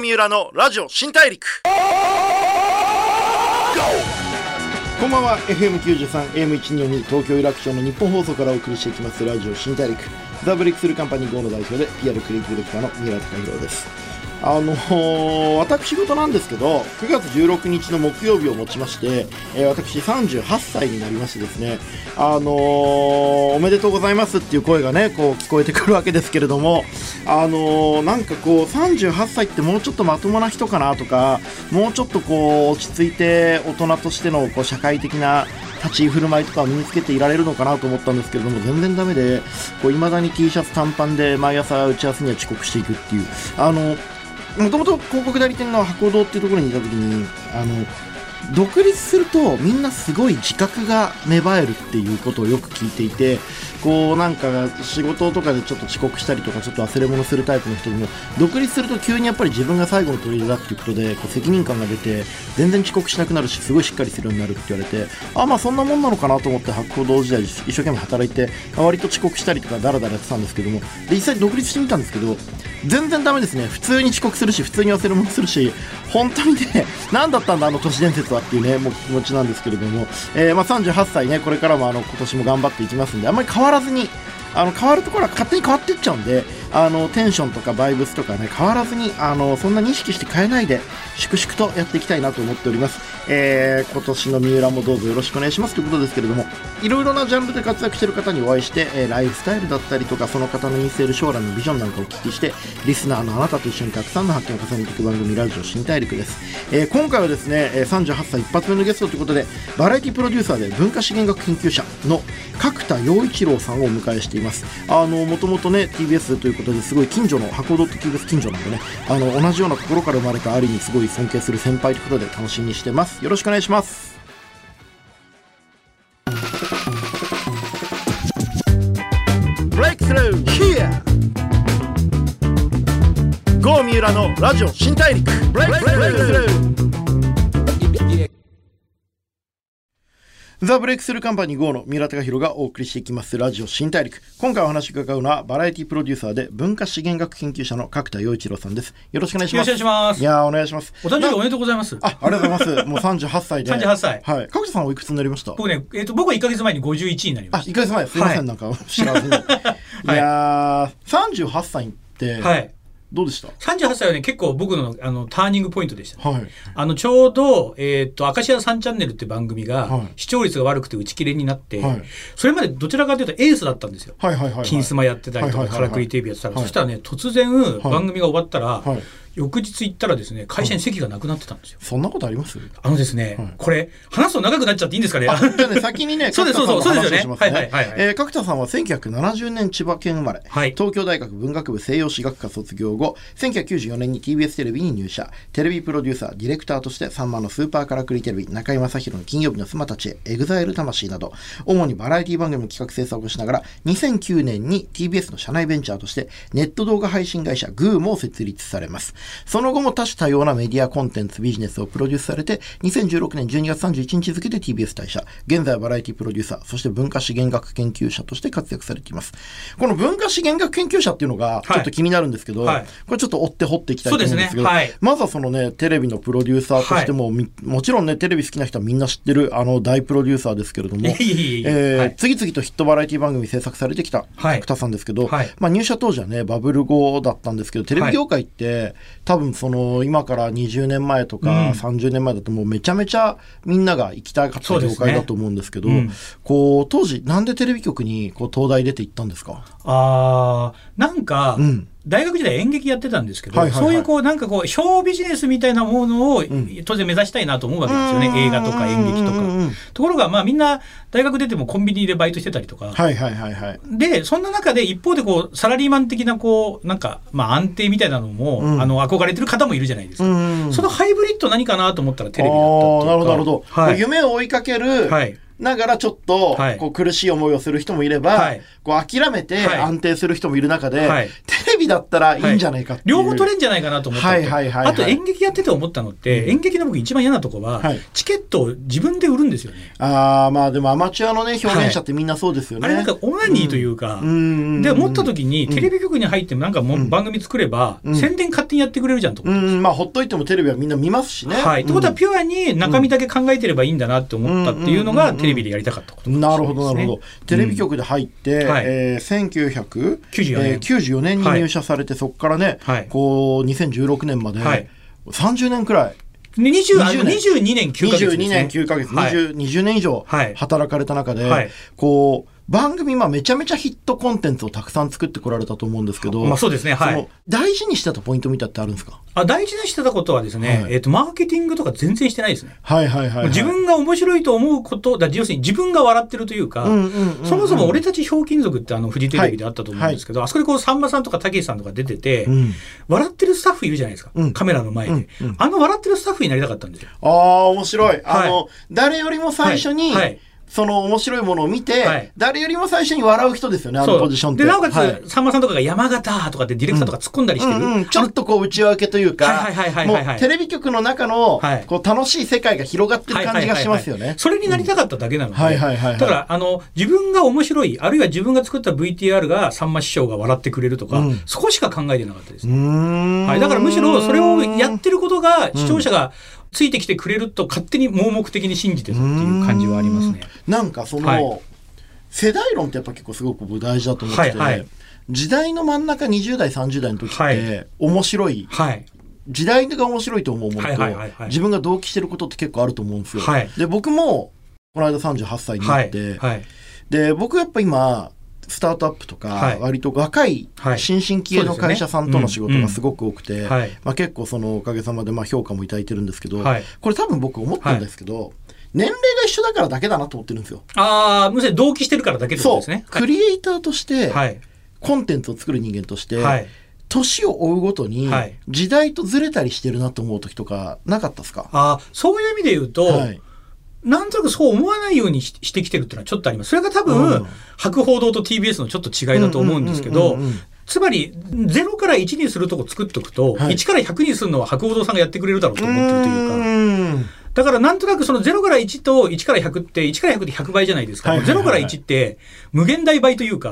三浦のラジオ新大陸。こんばんは。FM93 AM122 東京有楽町の日本放送からお送りしていきますラジオ新大陸。ザ・ブレイクスルーカンパニー GO の代表で PR クリエイティブディレクターの三浦貴弘です。あのー、私事なんですけど、9月16日の木曜日をもちまして、えー、私38歳になりましてですね、あのー、おめでとうございますっていう声がね、こう聞こえてくるわけですけれども、あのなんかこう、38歳ってもうちょっとまともな人かなとか、もうちょっとこう、落ち着いて大人としてのこう社会的な立ち居振る舞いとかを身につけていられるのかなと思ったんですけれども、全然ダメで、こう、未だに T シャツ短パンで毎朝打ち合わせには遅刻していくっていう、あの、もともと広告代理店の箱堂っていうところにいた時にあの独立するとみんなすごい自覚が芽生えるっていうことをよく聞いていてこうなんか仕事とかでちょっと遅刻したりとかちょっと忘れ物するタイプの人でも独立すると急にやっぱり自分が最後の取りだっていうことでこう責任感が出て全然遅刻しなくなるしすごいしっかりするようになるって言われてあまあそんなもんなのかなと思って博報堂時代一生懸命働いて割と遅刻したりとかダラダラやってたんですけどもで実際独立してみたんですけど全然ダメですね。普通に遅刻するし普通に忘れ物するし本当にね何だったんだあの都市伝説はっていうねもう気持ちなんですけれども、え、まあ38歳ねこれからもあの今年も頑張っていきますんであんまり変わわらずにあの変わるところは勝手に変わっていっちゃうんであのテンションとかバイブスとかね変わらずにあのそんなに意識して変えないで粛々とやっていきたいなと思っております、えー、今年の三浦もどうぞよろしくお願いしますということですけれどもいろいろなジャンルで活躍している方にお会いして、えー、ライフスタイルだったりとかその方の見据える将来のビジョンなんかをお聞きしてリスナーのあなたと一緒にたくさんの発見を重ねていく番組ラジオ新大陸です、えー、今回はですね38歳一発目のゲストということでバラエティプロデューサーで文化資源学研究者の角田洋一郎さんをお迎えしています。あのもともとね TBS ということですごい近所の箱ドット TBS 近所なんでねあの同じようなところから生まれたある意味すごい尊敬する先輩ということで楽しみにしてます。よろしくお願いします。ブレイクスルー三浦のラジオ新大陸。ブレイクスルーザ・ブレイクスルーカンパニー GO の三浦貴弘がお送りしていきますラジオ新大陸。今回お話伺うのはバラエティプロデューサーで文化資源学研究者の角田洋一郎さんです。よろしくお願いします。よろしくお願いします。いやお願いします。お誕生日おめでとうございます。あ、ありがとうございます。もう38歳で。38歳。はい。角田さんおいくつになりました？僕ね、えっ、ー、と、僕は1か月前に51になりました。あ、1か月前。すいません、はい、なんか知らずに。いやー、38歳って、はい。どうでした ?38 歳はね、結構僕のあのターニングポイントでした、ね、はい、あのちょうど、えっ、ー、と、明石家さんチャンネルって番組が、視聴率が悪くて打ち切れになって、はい、それまでどちらかというとエースだったんですよ。はいはいはい、はい、金スマやってたりとか、からくりテレビやってたら、そしたらね、突然、番組が終わったら、翌日行ったらですね会社に席がなくなってたんですよ。そんなことあります？あのですね、はい、これ話すと長くなっちゃっていいんですかね？じゃね先にね そうですそうそうですよね。はいはいはい、えー、角田さんは1970年千葉県生まれ、はい、東京大学文学部西洋史学科卒業後1994年に TBS テレビに入社。テレビプロデューサーディレクターとしてさんまのスーパーカラクリテレビ中居正広の金曜日のスマたちへ EXILE 魂など主にバラエティ番組の企画制作をしながら2009年に TBS の社内ベンチャーとしてネット動画配信会社 goomo 設立されますその後も多種多様なメディアコンテンツビジネスをプロデュースされて、2016年12月31日付で TBS 退社、現在はバラエティプロデューサー、そして文化資源学研究者として活躍されています。この文化資源学研究者っていうのがちょっと気になるんですけど、はい、これちょっと追って掘っていきたいと思うんですけど、ね。はい、まずはそのね、テレビのプロデューサーとしても、はい、もちろんね、テレビ好きな人はみんな知ってるあの大プロデューサーですけれども、えー、次々とヒットバラエティ番組制作されてきた角田さんですけど、まあ入社当時はね、バブル後だったんですけど、テレビ業界って、多分その今から20年前とか30年前だともうめちゃめちゃみんなが行きたかった業界だと思うんですけど、ねうん、こう当時なんでテレビ局にこう東大出て行ったんですか？あなんか、うん大学時代演劇やってたんですけど、はいはいはい、そういうこうなんかこうショービジネスみたいなものを当然目指したいなと思うわけですよね、うん、映画とか演劇とか。ところがまあみんな大学出てもコンビニでバイトしてたりとか、はいはいはいはい、でそんな中で一方でこうサラリーマン的なこうなんかまあ安定みたいなのも、うん、あの憧れてる方もいるじゃないですか、うん、そのハイブリッド何かなと思ったらテレビだったっていうかなるほどなるほど、はい、夢を追いかける、はいながらちょっと、こう苦しい思いをする人もいれば、はい、こう諦めて安定する人もいる中で、はい、テレビだったらいいんじゃないか両方取れんじゃないかなと思ったはいはいはい、あと演劇やってて思ったのって、うん、演劇の僕一番嫌なとこは、チケットを自分で売るんですよね。ああまあでもアマチュアのね表現者ってみんなそうですよね。あれなんかオナニーというか、うん、で思った時にテレビ局に入ってもなんかもう番組作れば、宣伝勝手にやってくれるじゃんと思って、まあほっといてもテレビはみんな見ますしね。はい。ってことはピュアに中身だけ考えてればいいんだなって思ったっていうのがテレビでやりたかったこと、ね、なるほどなるほど。テレビ局で入って、うん、えー、1994年,、えー、94年に入社されて、はい、そこからね、はい、こう2016年まで、はい、30年くらい。20, 20年。22年9ヶ月、ね、22年9ヶ月、はい、20, 20年以上働かれた中で、はい、こう番組、まあめちゃめちゃヒットコンテンツをたくさん作ってこられたと思うんですけど、まあそうですね、はい。大事にしてたポイントみたいってあるんですか？あ大事にしてたことはですね、はい、えっ、ー、と、マーケティングとか全然してないですね。はいはいはい、はい、自分が面白いと思うこと、だ要するに自分が笑ってるというか、うんうんうんうん、そもそも俺たちひょうきん族ってあの、フジテレビであったと思うんですけど、はい、あそこでこう、さんまさんとかたけしさんとか出てて、うん、笑ってるスタッフいるじゃないですか、うん、カメラの前で、うんうん、あの笑ってるスタッフになりたかったんですよ。ああ、面白い。あの、誰よりも最初に、はいその面白いものを見て、はい、誰よりも最初に笑う人ですよね、あのポジションって。で、なおかつ、はい、さんまさんとかが山形とかでディレクターとか突っ込んだりしてる。うん。うん。うん、ちょっとこう内訳というか、もうテレビ局の中の、こう楽しい世界が広がってる感じがしますよね。それになりたかっただけなので、だから、あの、自分が面白い、あるいは自分が作った VTR がさんま師匠が笑ってくれるとか、うん、そこしか考えてなかったです、ね。はい、だからむしろそれをやってることが視聴者がついてきてくれると勝手に盲目的に信じてたっていう感じはありますね。なんかその、はい、世代論ってやっぱ結構すごく大事だと思ってて、はいはい、時代の真ん中20代30代の時って面白い、はい、時代が面白いと思うものと、自分が同期してることって結構あると思うんですよ。はい、で僕もこの間38歳になって、はい、で僕やっぱ今スタートアップとか、割と若い新進気鋭の会社さんとの仕事がすごく多くて、まあ、結構そのおかげさまでまあ評価もいただいてるんですけど、これ多分僕思ったんですけど、年齢が一緒だからだけだなと思ってるんですよ。ああ、むしろ同期してるからだけですね。クリエイターとして、コンテンツを作る人間として、年を追うごとに、時代とずれたりしてるなと思う時とかなかったですか、ああ、そういう意味で言うと、はいなんとなくそう思わないようにしてきてるっていうのはちょっとあります。それが多分、うん、博報堂と TBS のちょっと違いだと思うんですけど、つまり、0から1にするとこ作っとくと、はい、1から100にするのは博報堂さんがやってくれるだろうと思ってるというか。だからなんとなくその0から1と1から100って1から100って100倍じゃないですか。0から1って無限大倍というか、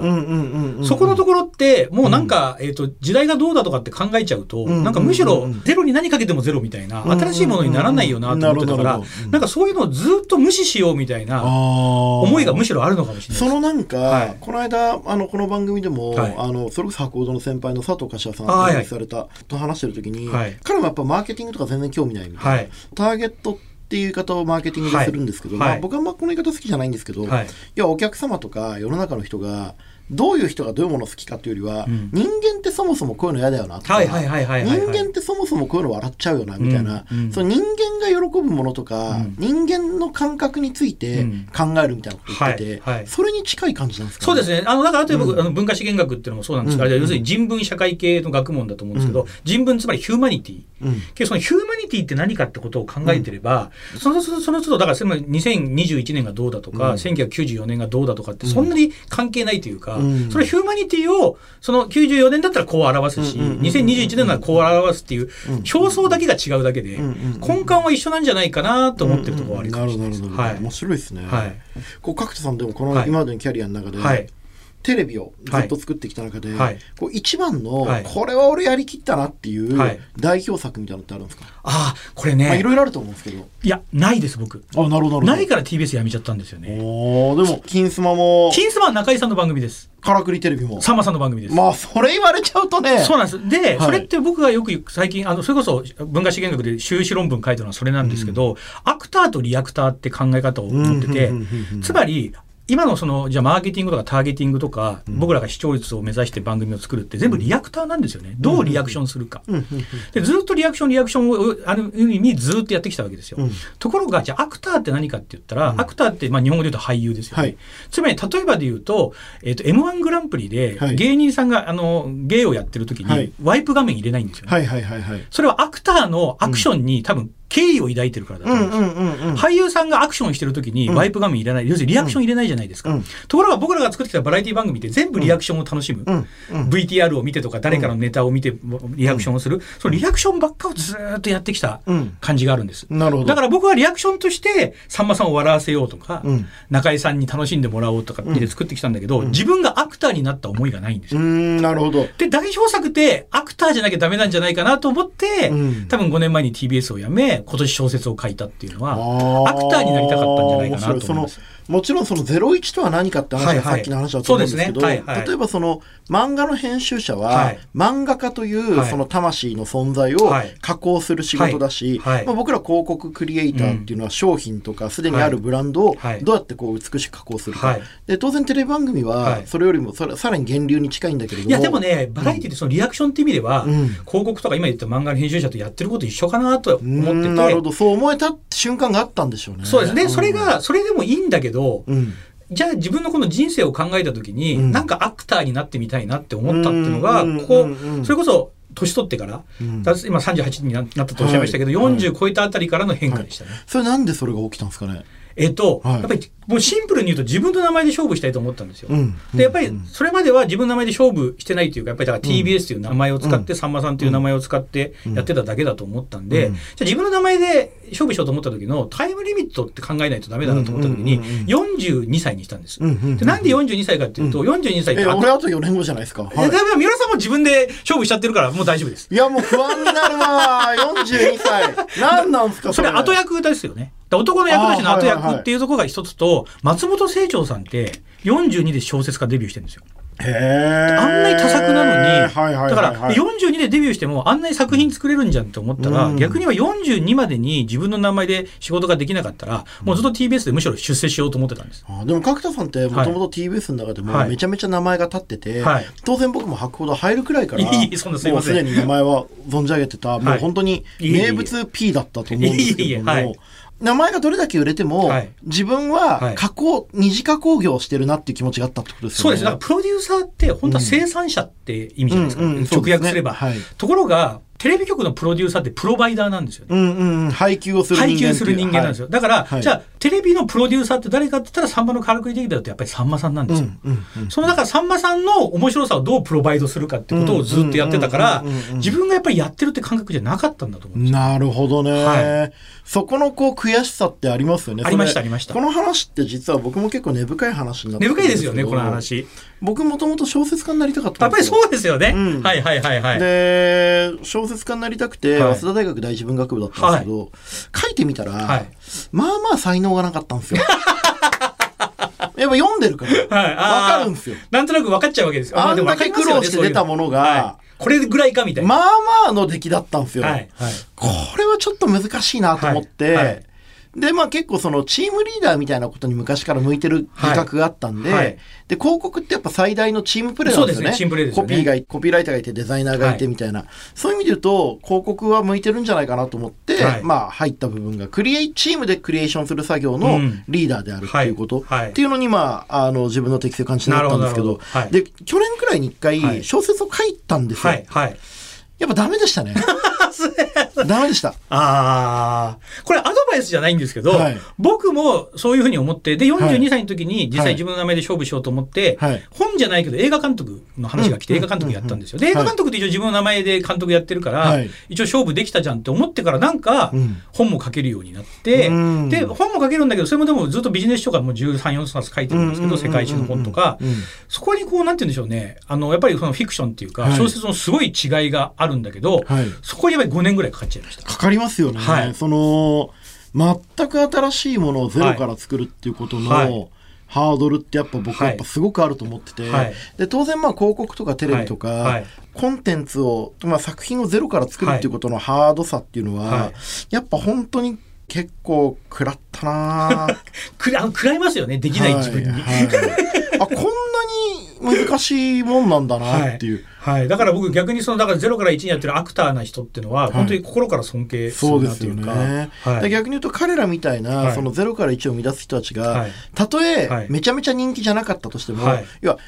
そこのところってもうなんか、えっ、と、時代がどうだとかって考えちゃうと、なんかむしろ0に何かけても0みたいな、新しいものにならないよなと思ってたから、なんかそういうのをずっと無視しようみたいな思いがむしろあるのかもしれないそのなんか、この間、あの、この番組でも、あの、それこそ博報堂の先輩の佐藤柏さんが話された、と話してる時に、彼もやっぱマーケティングとか全然興味ないみたいな。ターゲットっていう言い方をマーケティングでするんですけど、はい、まあ、僕はまあこの言い方好きじゃないんですけど、はい、いやお客様とか世の中の人がどういう人がどういうものを好きかというよりは、うん、人間ってそもそもこういうの嫌だよなとか、人間ってそもそもこういうの笑っちゃうよなみたいな、うんうん、その人間が喜ぶものとか、うん、人間の感覚について考えるみたいなこと言ってて、はいはい、それに近い感じなんですか、ね、そうですね。あの、だから例えば、あの文化資源学っていうのもそうなんです。が、要するに人文社会系の学問だと思うんですけど、人文つまりヒューマニティ。うん、そのヒューマニティって何かってことを考えてれば、そのその都度、だからその2021年がどうだとか、うん、1994年がどうだとかってそんなに関係ないというか、それヒューマニニティを、その94年だったらこう表すし、2021年ならこう表すっていう、表層だけが違うだけで、根幹は一緒なんじゃないかなと思ってるところはあります、なるほど、はい、面白いですね。はい。こう、角田さんでもこの今までのキャリアの中で、はいテレビをずっと作ってきた中で、はい、こう一番の、はい、これは俺やりきったなっていう代表作みたいなのってあるんですか、ああこれね。いろいろあると思うんですけど。いやないです僕。あなるほど。ないから TBS やめちゃったんですよね。おでも「金スマ」も金スマは中井さんの番組です。からくりテレビも。さんまさんの番組です。まあそれ言われちゃうとね。そうなんです。で、はい、それって僕がよく最近あのそれこそ文化資源学で修士論文書いたのはそれなんですけど、うん、アクターとリアクターって考え方を持ってて、つまり今のその、じゃあマーケティングとかターゲティングとか、うん、僕らが視聴率を目指して番組を作るって全部リアクターなんですよね。どうリアクションするか。でずっとリアクション、リアクションを、ある意味ずっとやってきたわけですよ。うん、ところが、じゃあアクターって何かって言ったら、うん、アクターって、まあ日本語で言うと俳優ですよね。はい、つまり、例えばで言うと、えっ、ー、と、M1 グランプリで、芸人さんが、あの、芸をやってる時に、ワイプ画面入れないんですよね。はいはいはいはい。それはアクターのアクションに多分、敬意を抱いてるからだと思うんですよ。俳優さんがアクションしてる時にワイプ画面入れない、要するにリアクション入れないじゃないですか。ところが僕らが作ってきたバラエティ番組って全部リアクションを楽しむ。VTR を見てとか誰かのネタを見てリアクションをする。そのリアクションばっかをずっとやってきた感じがあるんです。なるほど。だから僕はリアクションとしてさんまさんを笑わせようとか、中井さんに楽しんでもらおうとかって作ってきたんだけど、自分がアクターになった思いがないんですよ。なるほど。で、代表作ってアクターじゃなきゃダメなんじゃないかなと思って、多分5年前に TBS を辞め、今年小説を書いたっていうのはアクターになりたかったんじゃないかなと思います。もちろんその01とは何かって話はさっきの話だと思うんですけど、例えばその漫画の編集者は、漫画家というその魂の存在を加工する仕事だし、まあ、僕ら広告クリエイターっていうのは商品とかすでにあるブランドをどうやってこう美しく加工するか、で当然テレビ番組はそれよりもさらに源流に近いんだけれども。いやでもねバラエティでそのリアクションっていう意味では、広告とか今言った漫画の編集者とやってること一緒かなと思ってて。なるほど。そう思えた瞬間があったんでしょうね。そうです。ね、それがそれでもいいんだけど、うん。じゃあ自分のこの人生を考えた時に、うん、なんかアクターになってみたいなって思ったっていうのが、ここ、それこそ年取ってから、うん、今38になったとおっしゃいましたけど、はい、40超えたあたりからの変化でしたね、はい、それなんでそれが起きたんですかね？えっと、はい、やっぱりもうシンプルに言うと自分の名前で勝負したいと思ったんですよ。うん、でやっぱりそれまでは自分の名前で勝負してないというかやっぱりだから TBS という名前を使って、さんまさんという名前を使ってやってただけだと思ったんで、じゃあ自分の名前で勝負しようと思った時のタイムリミットって考えないとダメだなと思った時に42歳にしたんです。でなんで42歳かっていうと、42歳ってあ俺あと4年後じゃないですか。はい、だから三浦さんも自分で勝負しちゃってるからもう大丈夫です。いやもう不安になるわ42歳。何なんですかそれ後役ですよね。男の役年の後役っていうところが一つと、松本清張さんって42で小説家デビューしてるんですよ。あんなに多作なのに、だから42でデビューしてもあんなに作品作れるんじゃんって思ったら、逆には42までに自分の名前で仕事ができなかったら、もうずっと TBS でむしろ出世しようと思ってたんです。あでも角田さんってもともと TBS の中でもめちゃめちゃ名前が立ってて、はい、当然僕も博報堂入るくらいから、もうすでに名前は存じ上げてた、もう本当に名物 P だったと思うんですけども。名前がどれだけ売れても、はい、自分は加工、はい、二次加工業をしてるなっていう気持ちがあったってことですよね。そうです。だからプロデューサーって本当は生産者って意味じゃないですか。うんうんうん、直訳すれば、ねはい。ところが、テレビ局のプロデューサーってプロバイダーなんですよね。うんうん、配給をする人間。配給する人間なんですよ。はい、だから、はい、じゃあ、テレビのプロデューサーって誰かって言ったら、さんまのからくり的だとやっぱりさんまさんなんですよ。うんうんうん、その、だからさんまさんの面白さをどうプロバイドするかってことをずっとやってたから、自分がやっぱりやってるって感覚じゃなかったんだと思うんですよ。なるほどね。はい、そこのこう悔しさってありますよね。ありました、ありました。この話って実は僕も結構根深い話になって根深いですよね、この話。僕もともと小説家になりたかったやっぱりそうですよね、うん、はいはいはいはいで小説家になりたくて、はい、早稲田大学第一文学部だったんですけど、はい、書いてみたら、はい、まあまあ才能がなかったんですよ。やっぱ読んでるから、はい、分かるんですよ。なんとなく分かっちゃうわけですよ。あんだけ苦労して出たものが、これぐらいかみたいな。まあまあの出来だったんですよ。はい。はい、これはちょっと難しいなと思って、はい。はい、で、まあ結構そのチームリーダーみたいなことに昔から向いてる自覚があったんで、はい。はい、で、広告ってやっぱ最大のチームプレーなんですよね。そうですね、チームプレーですね。コピーが、コピーライターがいてデザイナーがいてみたいな。はい、そういう意味で言うと、広告は向いてるんじゃないかなと思って、まあ入った部分が、クリエイ、チームでクリエーションする作業のリーダーであるっていうこと、うん、っていうのに、まあ、あの、自分の適性を感じてなったんですけど、どで、去年くらいに一回小説を書いたんですよ。はい。やっぱダメでしたね。ダメでした。ああ。これアドバイスじゃないんですけど、はい、僕もそういうふうに思って、で、42歳の時に実際自分の名前で勝負しようと思って、はい、本じゃないけど映画監督の話が来て映画監督やったんですよ。で、映画監督って一応自分の名前で監督やってるから、はい、一応勝負できたじゃんって思ってからなんか、本も書けるようになって、うん、で、本も書けるんだけど、それもでもずっとビジネス書がもう13、4冊書いてるんですけど、世界中の本とか、そこにこう、なんて言うんでしょうね、あの、やっぱりそのフィクションっていうか、小説のすごい違いがあるんだけど、そこにやっぱり5年ぐらいかかっちゃいました。かかりますよね。はい、その全く新しいものをゼロから作るっていうことの、はい、ハードルってやっぱ僕はやっぱすごくあると思ってて、はい、で当然まあ広告とかテレビとか、コンテンツを、まあ、作品をゼロから作るっていうことのハードさっていうのは、やっぱ本当に結構食らったなく ら食らいますよねできない自分に、はい。はい、あこん難しいもんなんだなっていう、はい、だから僕逆にそのだから0から1にやってるアクターな人っていうのは、本当に心から尊敬するなというか、ね。はい、逆に言うと彼らみたいな、その0から1を生み出す人たちが、たとえめちゃめちゃ人気じゃなかったとしても、要は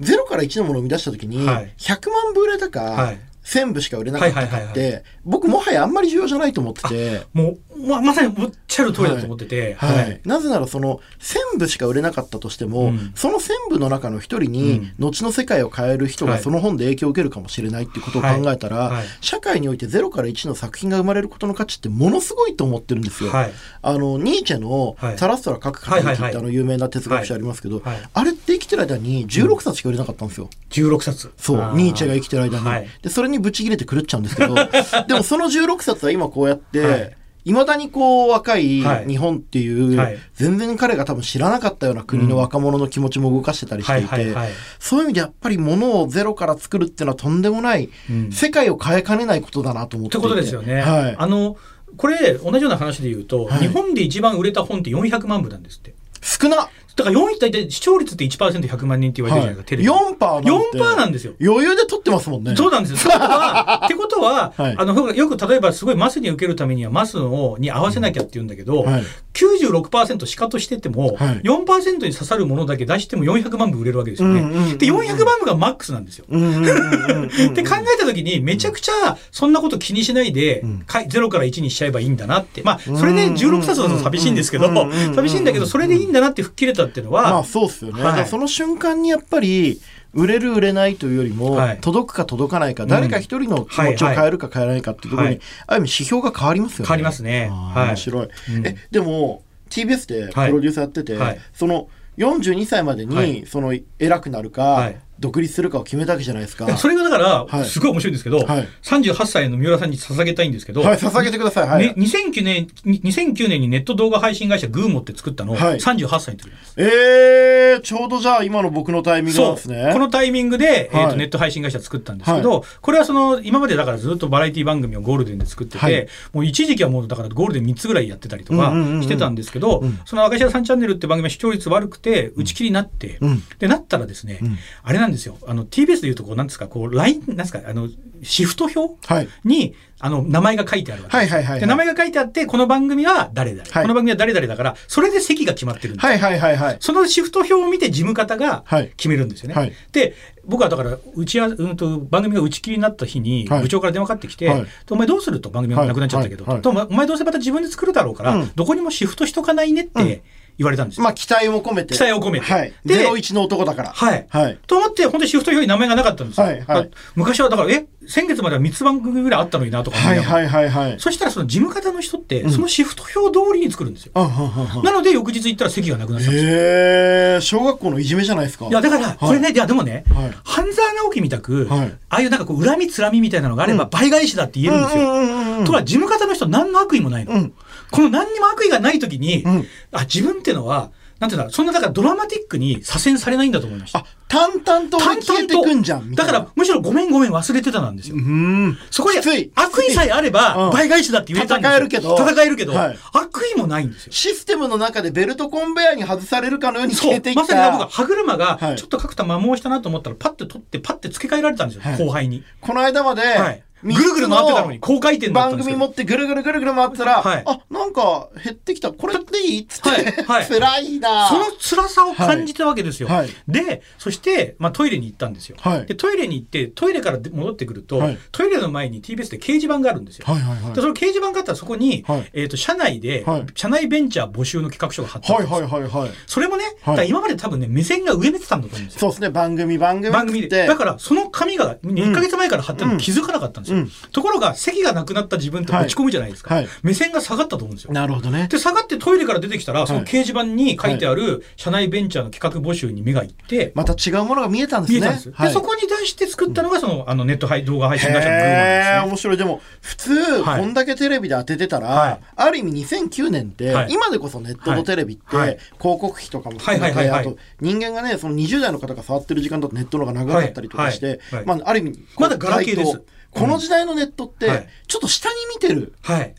0から1のものを生み出した時に、100万部売れたか、1000部しか売れなかったかって、僕もはやあんまり重要じゃないと思ってて。もう、ままさにおっしゃる通りだと思ってて。はい。はい、なぜならその1000部しか売れなかったとしても、うん、その1000部の中の一人に、後の世界を変える人がその本で影響を受けるかもしれないっていうことを考えたら、はい。はい、社会において0から1の作品が生まれることの価値ってものすごいと思ってるんですよ。あの、ニーチェのサラストラ各書ってあの有名な哲学者ありますけど、あれって生きてる間に16冊しか売れなかったんですよ。16冊。そう、ニーチェが生きてる間に。で、それにブチ切れて狂っちゃうんですけど、でもその16冊は今こうやって、いまだにこう若い日本っていう、はい、全然彼が多分知らなかったような国の若者の気持ちも動かしてたりしていて、そういう意味でやっぱりものをゼロから作るっていうのはとんでもない、うん、世界を変えかねないことだなと思っていて。ってことですよね。はい、あのこれ同じような話で言うと、はい、日本で一番売れた本って400万部なんですって。少なだから4位大体視聴率って 1%100 万人って言われてるじゃないですか、テレビ。4%なん4%なんですよ。余裕で取ってますもんね。そうなんですよ。ってことは、ってことは、はい、あの、よく例えばすごいマスに受けるためにはマスをに合わせなきゃって言うんだけど、はい、96%しかとしてても、はい、4%に刺さるものだけ出しても400万部売れるわけですよね。うんうんうん、で、400万部がマックスなんですよ。って考えた時に、めちゃくちゃそんなこと気にしないで、うん、0から1にしちゃえばいいんだなって。まあ、それで16冊だと寂しいんですけど、寂しいんだけど、それでいいんだなって吹っ切れたっていうのは、まあそうっすよね。はい、その瞬間にやっぱり、売れる売れないというよりも、はい、届くか届かないか、誰か一人の気持ちを変えるか変えないかっていうところに、はい、ある意味指標が変わりますよね。変わりますね。面白い。うん、え、でも、TBS でプロデューサーやってて、その42歳までに、その偉くなるか、独立するかを決めたわけじゃないですか。それがだから、すごい面白いんですけど、はい、38歳の三浦さんに捧げたいんですけど、はい、捧げてください。はい、ね、2009年、2009年にネット動画配信会社グーモって作ったの、はい、38歳の時です。えー、ちょうどじゃあ今の僕のタイミングなんですね。このタイミングで、えーとネット配信会社作ったんですけど、これはその、今までだからずっとバラエティ番組をゴールデンで作ってて、もう一時期はもうだからゴールデン3つぐらいやってたりとかしてたんですけど、その明石家さんチャンネルって番組は視聴率悪くて、打ち切りになって、で、なったらですね、あれなんですよ、あの、TBS でいうと、こう、なんですか、こう、ライン、なんですか、あの、シフト表、はい、に、あの、名前が書いてあるわけです。はいはいはい、はい、で、名前が書いてあって、この番組は誰々、はい、この番組は誰々だから、それで席が決まってるんですはいはいはいはい。そのシフト表を見て事務方が決めるんですよね。はい、で、僕はだから、うちは、うんと、番組が打ち切りになった日に、部長から電話かかってきて、はい、お前どうすると番組がなくなっちゃったけど、はい。はい、お前どうせまた自分で作るだろうから、うん、どこにもシフトしとかないねって、うん言われたんですよ。まあ、期待を込めて。期待を込めて。はい。で、01の男だから。はい。はい。と思って、本当にシフト表に名前がなかったんですよ。はい。はい、昔はだから、え、先月までは3つ番組ぐらいあったのになとかはいはいはいはい。そしたらその事務方の人って、そのシフト表通りに作るんですよ。うん、なので、翌日行ったら席がなくなっちゃうんですよ。へ小学校のいじめじゃないですか。いや、だから、これね、いや、でもね、半沢直樹みたく、ああいうなんかこう、恨みつらみみたいなのがあれば、倍返しだって言えるんですよ。とは、事務方の人何の悪意もないの。この何にも悪意がない時に、あ、自分っていうのは、なんていうんだそんなだからドラマティックに左遷されないんだと思いました。あ、淡々と消えてくんじゃんだからむしろごめんごめん忘れてたなんですよ。うん。そこに悪意さえあれば倍返しだって言えたんですよ。戦えるけど。戦えるけど、はい、悪意もないんですよ。システムの中でベルトコンベヤーに外されるかのように消えていった。まさに僕は歯車がちょっと角田摩耗したなと思ったらパッて取ってパッて付け替えられたんですよ、はい、後輩に。この間まで、はいぐるぐる回ってたのに、高回転だった番組持ってぐるぐるぐるぐる回ってたら、はい、あ、なんか減ってきた。これでいいっつって、はいはい、辛いなその辛さを感じたわけですよ。はい、で、そして、まあ、トイレに行ったんですよ。はい、で、トイレに行って、トイレから戻ってくると、はい、トイレの前に TBS で掲示板があるんですよ。はいはいはい、で、その掲示板があったらそこに、はい、えっ、ー、と、社内で、はい、社内ベンチャー募集の企画書が貼ってあるんですよ。はいはいはいはい、それもね、今まで多分ね、目線が上見てたんだと思うんですよ。そうですね、番組、番組。番組で。だから、その紙が1か月前から貼ってるの気づかなかったんですよ。うんうん、ところが、席がなくなった自分って落ち込むじゃないですか、はい。はい、目線が下がったと思うんですよ。なるほどね。で、下がってトイレから出てきたら、その掲示板に書いてある社内ベンチャーの企画募集に目がいって、また違うものが見えたんですね。見えたんです。で、そこに出して作ったのが、その、あの、ネット配動画配信会社のグーマンですね。面白い。でも、普通、こんだけテレビで当ててたら、ある意味2009年って、今でこそネットのテレビって、広告費とかも含めて、あと、人間がね、その20代の方が触ってる時間だとネットの方が長かったりとかして、まあ、ある意味、まだガラケーです。この時代のネットって、ちょっと下に見てる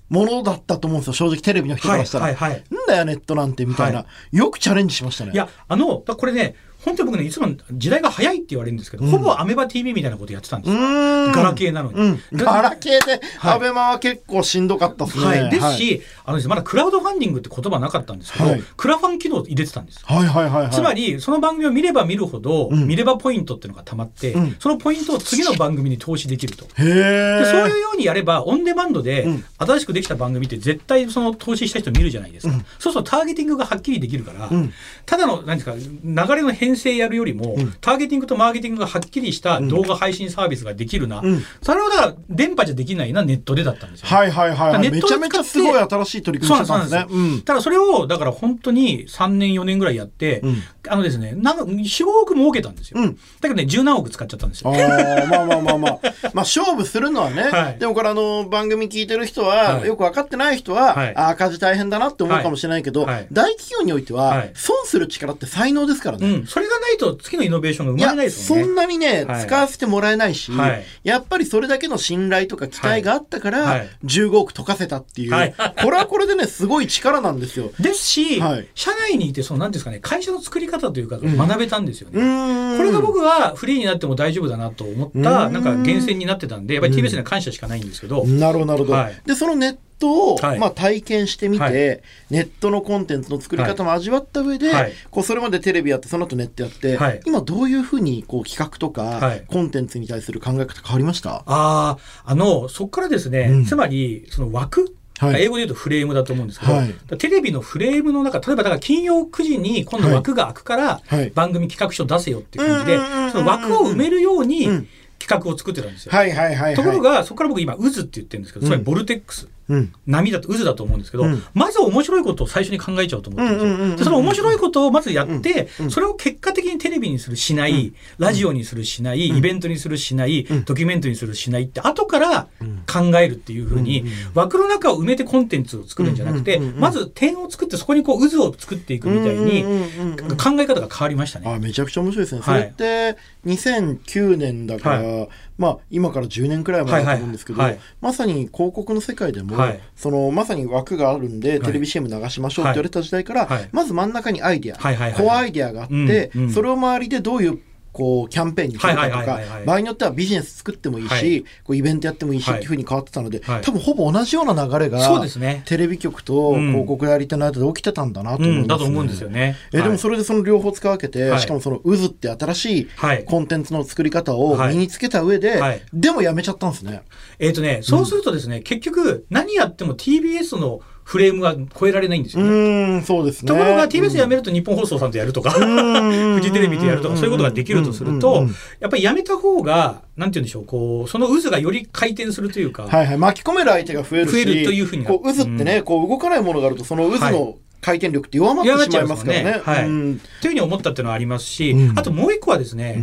ものだったと思うんですよ、正直テレビの人からしたら。はいはいはい、なんだよ、ネットなんてみたいな、よくチャレンジしましたね。いや、あの、これね、本当に僕ねいつも時代が早いって言われるんですけど、ほぼアメバ TV みたいなことやってたんですよ。ガラケーなのに、ガラケーでアベマは結構しんどかったですね、はい、ですし、あのまだクラウドファンディングって言葉なかったんですけど、クラファン機能入れてたんですはいはいはい、つまりその番組を見れば見るほど、見ればポイントっていうのがたまって、そのポイントを次の番組に投資できると。でそういうようにやればオンデマンドで新しくできた番組って絶対その投資した人見るじゃないですか、そうするとターゲティングがはっきりできるから、ただの何ですか流れの編成やるよりも、ターゲティングとマーケティングがはっきりした動画配信サービスができるな、それはだから電波じゃできないなネットでだったんですよ、はいはいはいめちゃめちゃすごい新しい取り組みしてたんですね。ただそれをだから本当に3年4年ぐらいやって、あのですねなんか45億儲けたんですよ、だけどね十何億使っちゃったんですよ。あまあまあまあまあ。まあ勝負するのはね、はい、でもこれあの番組聞いてる人は、よく分かってない人は、はい、赤字大変だなって思うかもしれないけど、大企業においては、損する力って才能ですからね、うん、それがないと次のイノベーションが生まれないですよね。そんなにね、使わせてもらえないし、やっぱりそれだけの信頼とか期待があったから、15億溶かせたっていう、これはこれでねすごい力なんですよ。ですし、社内にいてその何ですかね会社の作り方というか学べたんですよね、うん、これが僕はフリーになっても大丈夫だなと思ったなんか源泉になってたんでやっぱり TBS には感謝しかないんですけど、なるほどなるほど、はい、でそのネットを、はい、まあ、体験してみて、はい、ネットのコンテンツの作り方も味わった上で、はい、こうそれまでテレビやってその後ネットやって、今どういうふうにこう企画とか、コンテンツに対する考え方変わりました？ああのそこからですね、うん、つまりその枠はい、英語で言うとフレームだと思うんですけど、はい、テレビのフレームの中例えばだから金曜9時に今度枠が開くから番組企画書出せよっていう感じで、その枠を埋めるように企画を作ってたんですよ。はいはいはい、ところがそこから僕今渦って言ってるんですけどつまりボルテックス。うん、波だと渦だと思うんですけど、うん、まず面白いことを最初に考えちゃうと思ってるんですよ。その面白いことをまずやって、それを結果的にテレビにするしない、ラジオにするしない、イベントにするしない、ドキュメントにするしないって後から考えるっていうふうに、枠の中を埋めてコンテンツを作るんじゃなくて、まず点を作ってそこにこう渦を作っていくみたいに考え方が変わりましたね。あめちゃくちゃ面白いですね。それって2009年だから、はいまあ、今から10年くらい前だと思うんですけど、はい。はいはい、まさに広告の世界でも、はい、そのまさに枠があるんで、テレビ CM 流しましょうって言われた時代から、まず真ん中にアイディア、はいはいはい、コアアイディアがあって、うんうん、それを周りでどういうこうキャンペーンに決めたとか場合によってはビジネス作ってもいいし、はい、こうイベントやってもいいしっていうふうに変わってたので、はい、多分ほぼ同じような流れがそうです、ね、テレビ局と広告代理店の間で起きてたんだなと思います、ね。うん、だと思うんですよね、えでもそれでその両方使い分けて、しかもその渦って新しいコンテンツの作り方を身につけた上で、でもやめちゃったんですね。えっ、ー、とねそうするとですね、うん、結局何やっても TBS のフレームが超えられないんですよね。うんそうですね。ところが TBS 辞めると日本放送さんとやるとか、フジテレビとやるとかそういうことができるとすると、やっぱり辞めた方がなんて言うんでしょうこうその渦がより回転するというか、はいはい、巻き込める相手が増えるし増えるというふうにこう渦ってね、こう動かないものがあるとその渦の、回転力って弱まってしまいますからね。はい、というふうに思ったっていうのはありますし、あともう一個はですね、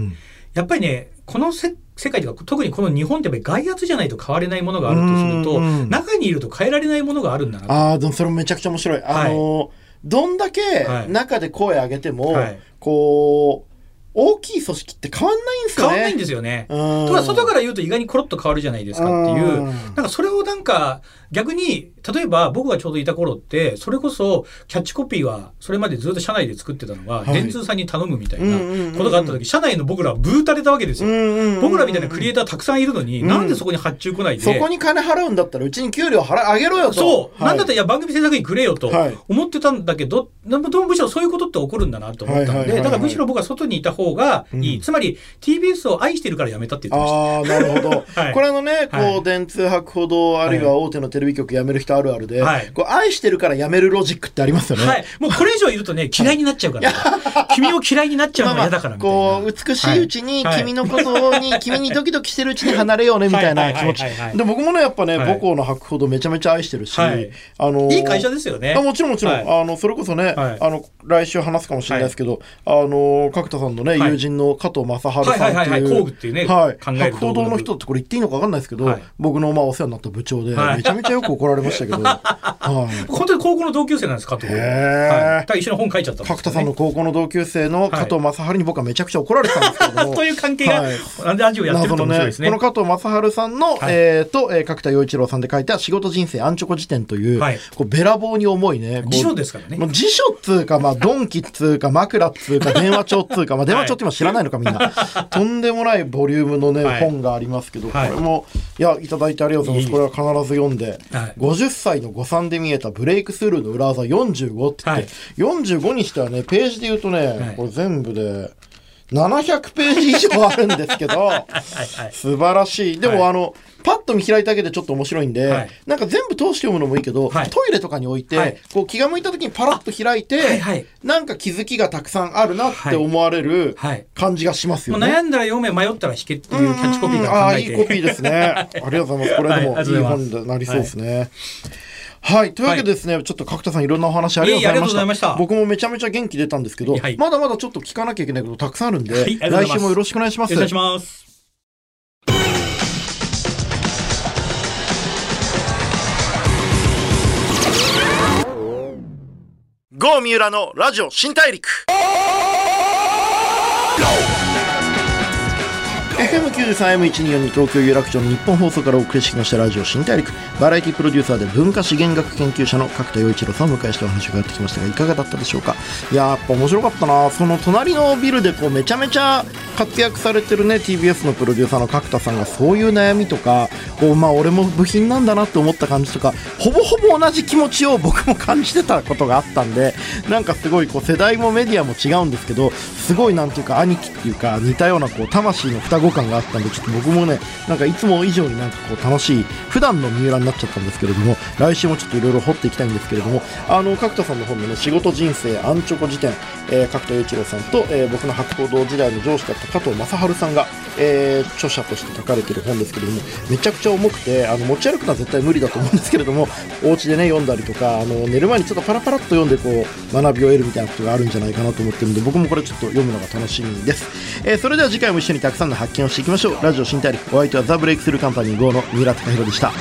やっぱりねこのせ世界では特にこの日本ってやっぱり外圧じゃないと変われないものがあるとすると、中にいると変えられないものがあるんだ。なああでもそれもめちゃくちゃ面白い。あの、はい、どんだけ中で声上げても、はい、こう大きい組織って変わんないんですよね。変わんないんですよね。とか外から言うと意外にコロッと変わるじゃないですかっていう、なんかそれをなんか逆に例えば僕がちょうどいた頃ってそれこそキャッチコピーはそれまでずっと社内で作ってたのが、電通さんに頼むみたいなことがあった時、社内の僕らはブータれたわけですよ、僕らみたいなクリエイターたくさんいるのに、うなんでそこに発注来ないで？そこに金払うんだったらうちに給料払あげろよと。そう、なんだったらいや番組制作費くれよと思ってたんだけど、むしろそういうことって起こるんだなと思ったので、だからむしろ僕は外にいた方がいい、つまり TBS を愛してるからやめたって言ってました。あなるほど、これあのねこう電通博ほどあるいは大手のテレビ局辞める人あるあるで、はい、こう愛してるからやめるロジックってありますよね。はい、もうこれ以上いるとね、嫌いになっちゃうから、君を嫌いになっちゃうのが嫌だからこう、美しいうちに、君のことに、君にドキドキしてるうちに離れようね、みたいな気持ち。で、僕もね、やっぱね、母校の博ほどめちゃめちゃ愛してるし、あのいい会社ですよね。もちろんもちろん、あの、それこそね、あの、来週話すかもしれないですけど、あの、角田さんのね、ね、友人の加藤正治さんっていう、っていうね、はい、博報堂の人ってこれ言っていいのか分かんないですけど、僕のまあお世話になった部長で、めちゃめちゃよく怒られましたけど、はい、本当に高校の同級生なんです加藤へえ、一緒に本書いちゃった角田さんの高校の同級生の加藤正治に僕はめちゃくちゃ怒られてたんですけども。という関係が、ラジオやってると面白いですね。この加藤正治さんの、えっと、え角田洋一郎さんで書いた仕事人生アンチョコ辞典という、こうべらぼうに重いね辞書ですからね。辞書っつうかまあドンキっつうか枕っつうか 電話帳っつうか、まあ、電話帳って今知らないのかみんな。とんでもないボリュームのね、本がありますけど、これもいやいただいてありがとうございます。これは必ず読んで、はい、50歳の誤算で見えたブレイクスルーの裏技45って言って、はい、45にしてはねページで言うとね、これ全部で700ページ以上あるんですけど素晴らしい。でも、あのパッと見開いただけでちょっと面白いんで、はい、なんか全部通して読むのもいいけど、はい、トイレとかに置いて、はい、こう気が向いた時にパラッと開いて、はいはい、なんか気づきがたくさんあるなって思われる感じがしますよね。悩んだら読め、迷ったら引けっていうキャッチコピーがああ、いいコピーですね。ありがとうございます。これでもい。い本になりそうですね。はい。というわけでですね、はい、ちょっと角田さんいろんなお話ありがとうございました。僕もめちゃめちゃ元気出たんですけど、はい、まだまだちょっと聞かなきゃいけないことたくさんあるんで、はい、来週もよろしくお願いします。お願いします。郷三浦のラジオ新大陸 FM93M124 に東京有楽町の日本放送からお送りしてきましたラジオ新大陸。バラエティプロデューサーで文化資源学研究者の角田洋一郎さんを迎えしてお話を伺ってきましたがいかがだったでしょうか？いややっぱ面白かったな。その隣のビルでこうめちゃめちゃ活躍されてるね TBS のプロデューサーの角田さんがそういう悩みとかこうまあ俺も部品なんだなって思った感じとかほぼほぼ同じ気持ちを僕も感じてたことがあったんでなんかすごいこう世代もメディアも違うんですけどすごいなんていうか兄貴っていうか似たようなこう魂の双子感があったんでちょっと僕もねなんかいつも以上になんかこう楽しい普段の三浦になっちゃったんですけれども来週もちょっといろいろ掘っていきたいんですけれどもあの角田さんの本のね仕事人生アンチョコ辞典、えー、角田栄一郎さんと、えー、僕の博報堂時代の上司だった加藤正治さんが、えー、著者として書かれてる本ですけれどもめちゃくちゃ重くてあの持ち歩くのは絶対無理だと思うんですけれども お家でね読んだりとかあの寝る前にちょっとパラパラっと読んでこう学びを得るみたいなことがあるんじゃないかなと思ってるんで僕もこれちょっと読むのが楽しみです、えー、それでは次回も一緒にたくさんの発見をしていきましょう。ラジオ新大陸お相手はザ・ブレイクスルーカンパニー GO の三浦貴弘でした。